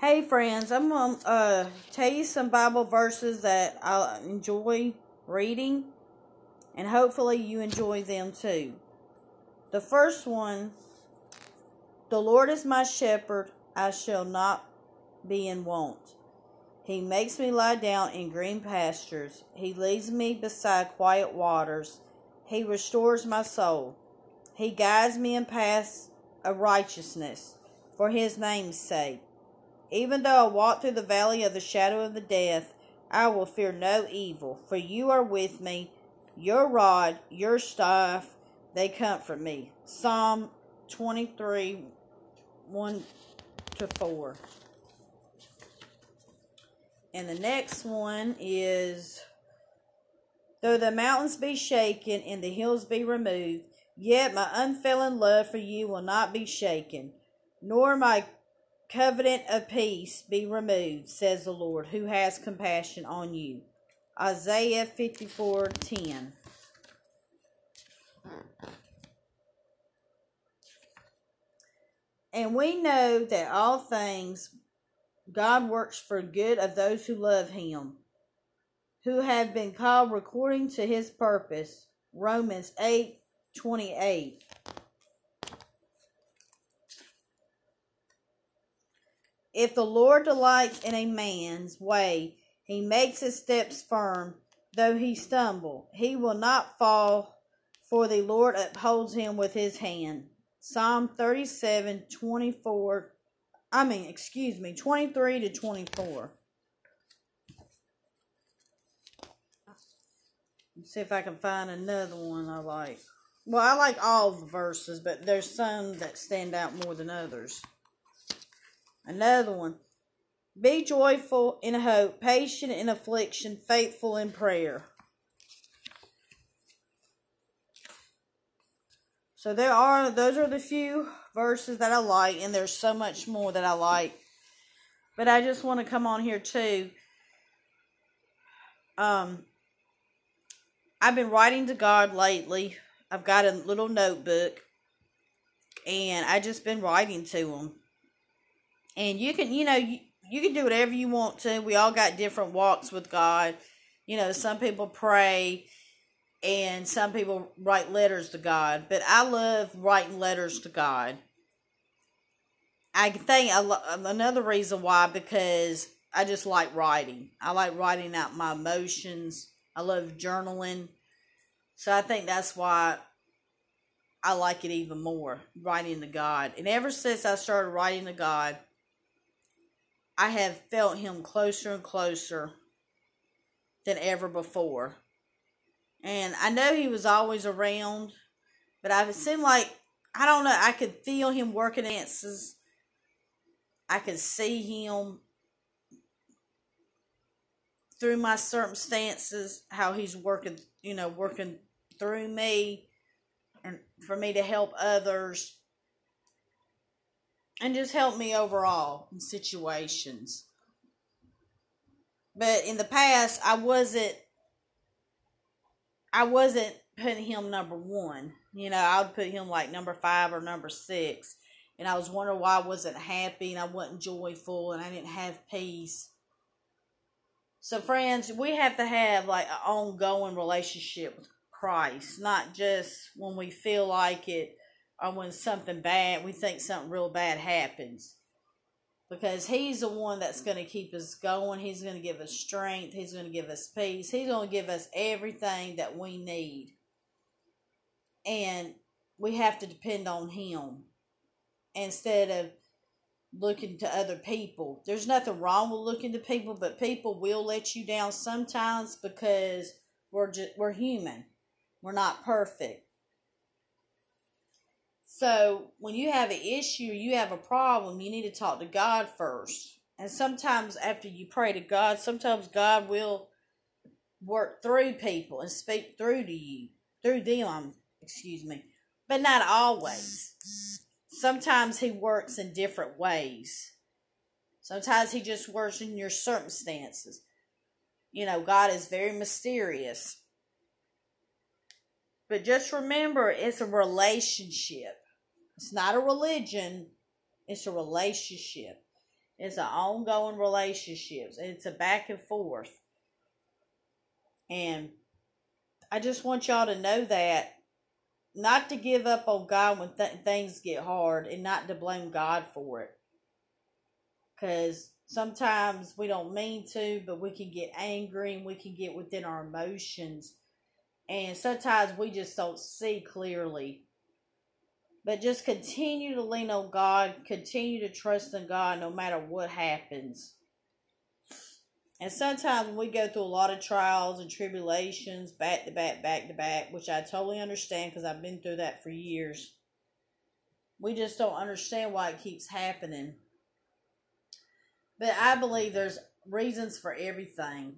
Hey friends, I'm gonna uh, tell you some Bible verses that I enjoy reading, and hopefully you enjoy them too. The first one The Lord is my shepherd, I shall not be in want. He makes me lie down in green pastures, He leads me beside quiet waters, He restores my soul, He guides me in paths of righteousness for His name's sake. Even though I walk through the valley of the shadow of the death, I will fear no evil, for you are with me. Your rod, your staff, they comfort me. Psalm 23 1 to 4. And the next one is Though the mountains be shaken and the hills be removed, yet my unfailing love for you will not be shaken, nor my covenant of peace be removed, says the Lord, who has compassion on you. Isaiah 54 10. And we know that all things God works for good of those who love him, who have been called according to his purpose. Romans 8 28. If the Lord delights in a man's way, he makes his steps firm. Though he stumble, he will not fall, for the Lord upholds him with his hand. Psalm 37 24. I mean, excuse me, 23 to 24. Let's see if I can find another one I like. Well, I like all the verses, but there's some that stand out more than others. Another one. Be joyful in hope, patient in affliction, faithful in prayer. So there are those are the few verses that I like, and there's so much more that I like. But I just want to come on here too. Um I've been writing to God lately. I've got a little notebook and I just been writing to him and you can you know you, you can do whatever you want to. We all got different walks with god. You know some people pray and some people write letters to god. But i love writing letters to god. I think lo- um, another reason why because i just like writing. I like writing out my emotions. I love journaling. So i think that's why I like it even more, writing to God. And ever since I started writing to God, I have felt him closer and closer than ever before. And I know he was always around, but I seemed like I don't know, I could feel him working answers. I could see him through my circumstances, how he's working, you know, working through me and for me to help others and just help me overall in situations. But in the past, I wasn't. I wasn't putting him number one. You know, I would put him like number five or number six. And I was wondering why I wasn't happy and I wasn't joyful and I didn't have peace. So, friends, we have to have like an ongoing relationship with Christ, not just when we feel like it or when something bad, we think something real bad happens. Because he's the one that's going to keep us going. He's going to give us strength. He's going to give us peace. He's going to give us everything that we need. And we have to depend on him instead of looking to other people. There's nothing wrong with looking to people, but people will let you down sometimes because we're just, we're human. We're not perfect. So when you have an issue, you have a problem, you need to talk to God first. And sometimes after you pray to God, sometimes God will work through people and speak through to you, through them, excuse me. But not always. Sometimes he works in different ways. Sometimes he just works in your circumstances. You know, God is very mysterious. But just remember, it's a relationship. It's not a religion, it's a relationship. It's an ongoing relationship. It's a back and forth. And I just want y'all to know that not to give up on God when th- things get hard and not to blame God for it. Because sometimes we don't mean to, but we can get angry and we can get within our emotions. And sometimes we just don't see clearly. But just continue to lean on God, continue to trust in God no matter what happens. And sometimes when we go through a lot of trials and tribulations, back to back, back to back, which I totally understand because I've been through that for years, we just don't understand why it keeps happening. But I believe there's reasons for everything.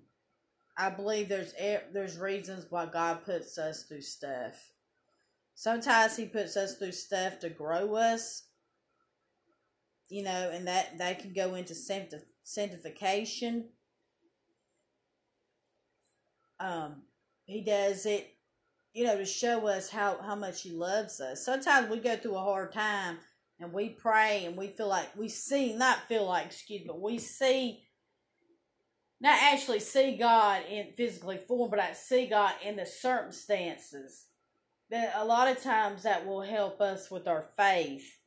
I believe there's there's reasons why God puts us through stuff. Sometimes He puts us through stuff to grow us, you know, and that that can go into sanctification um, he does it, you know, to show us how, how much he loves us. Sometimes we go through a hard time and we pray and we feel like we see, not feel like, excuse me, but we see, not actually see God in physically form, but I see God in the circumstances. That a lot of times that will help us with our faith,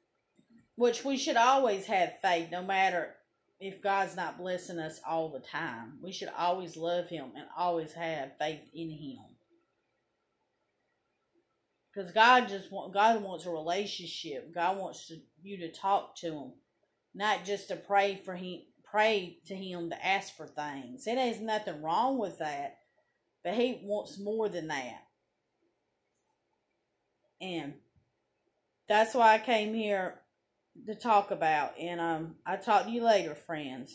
which we should always have faith no matter if God's not blessing us all the time. We should always love Him and always have faith in Him. Because God just want God wants a relationship. God wants to, you to talk to Him, not just to pray for Him, pray to Him to ask for things. It is nothing wrong with that, but He wants more than that. And that's why I came here to talk about. And um, I talk to you later, friends.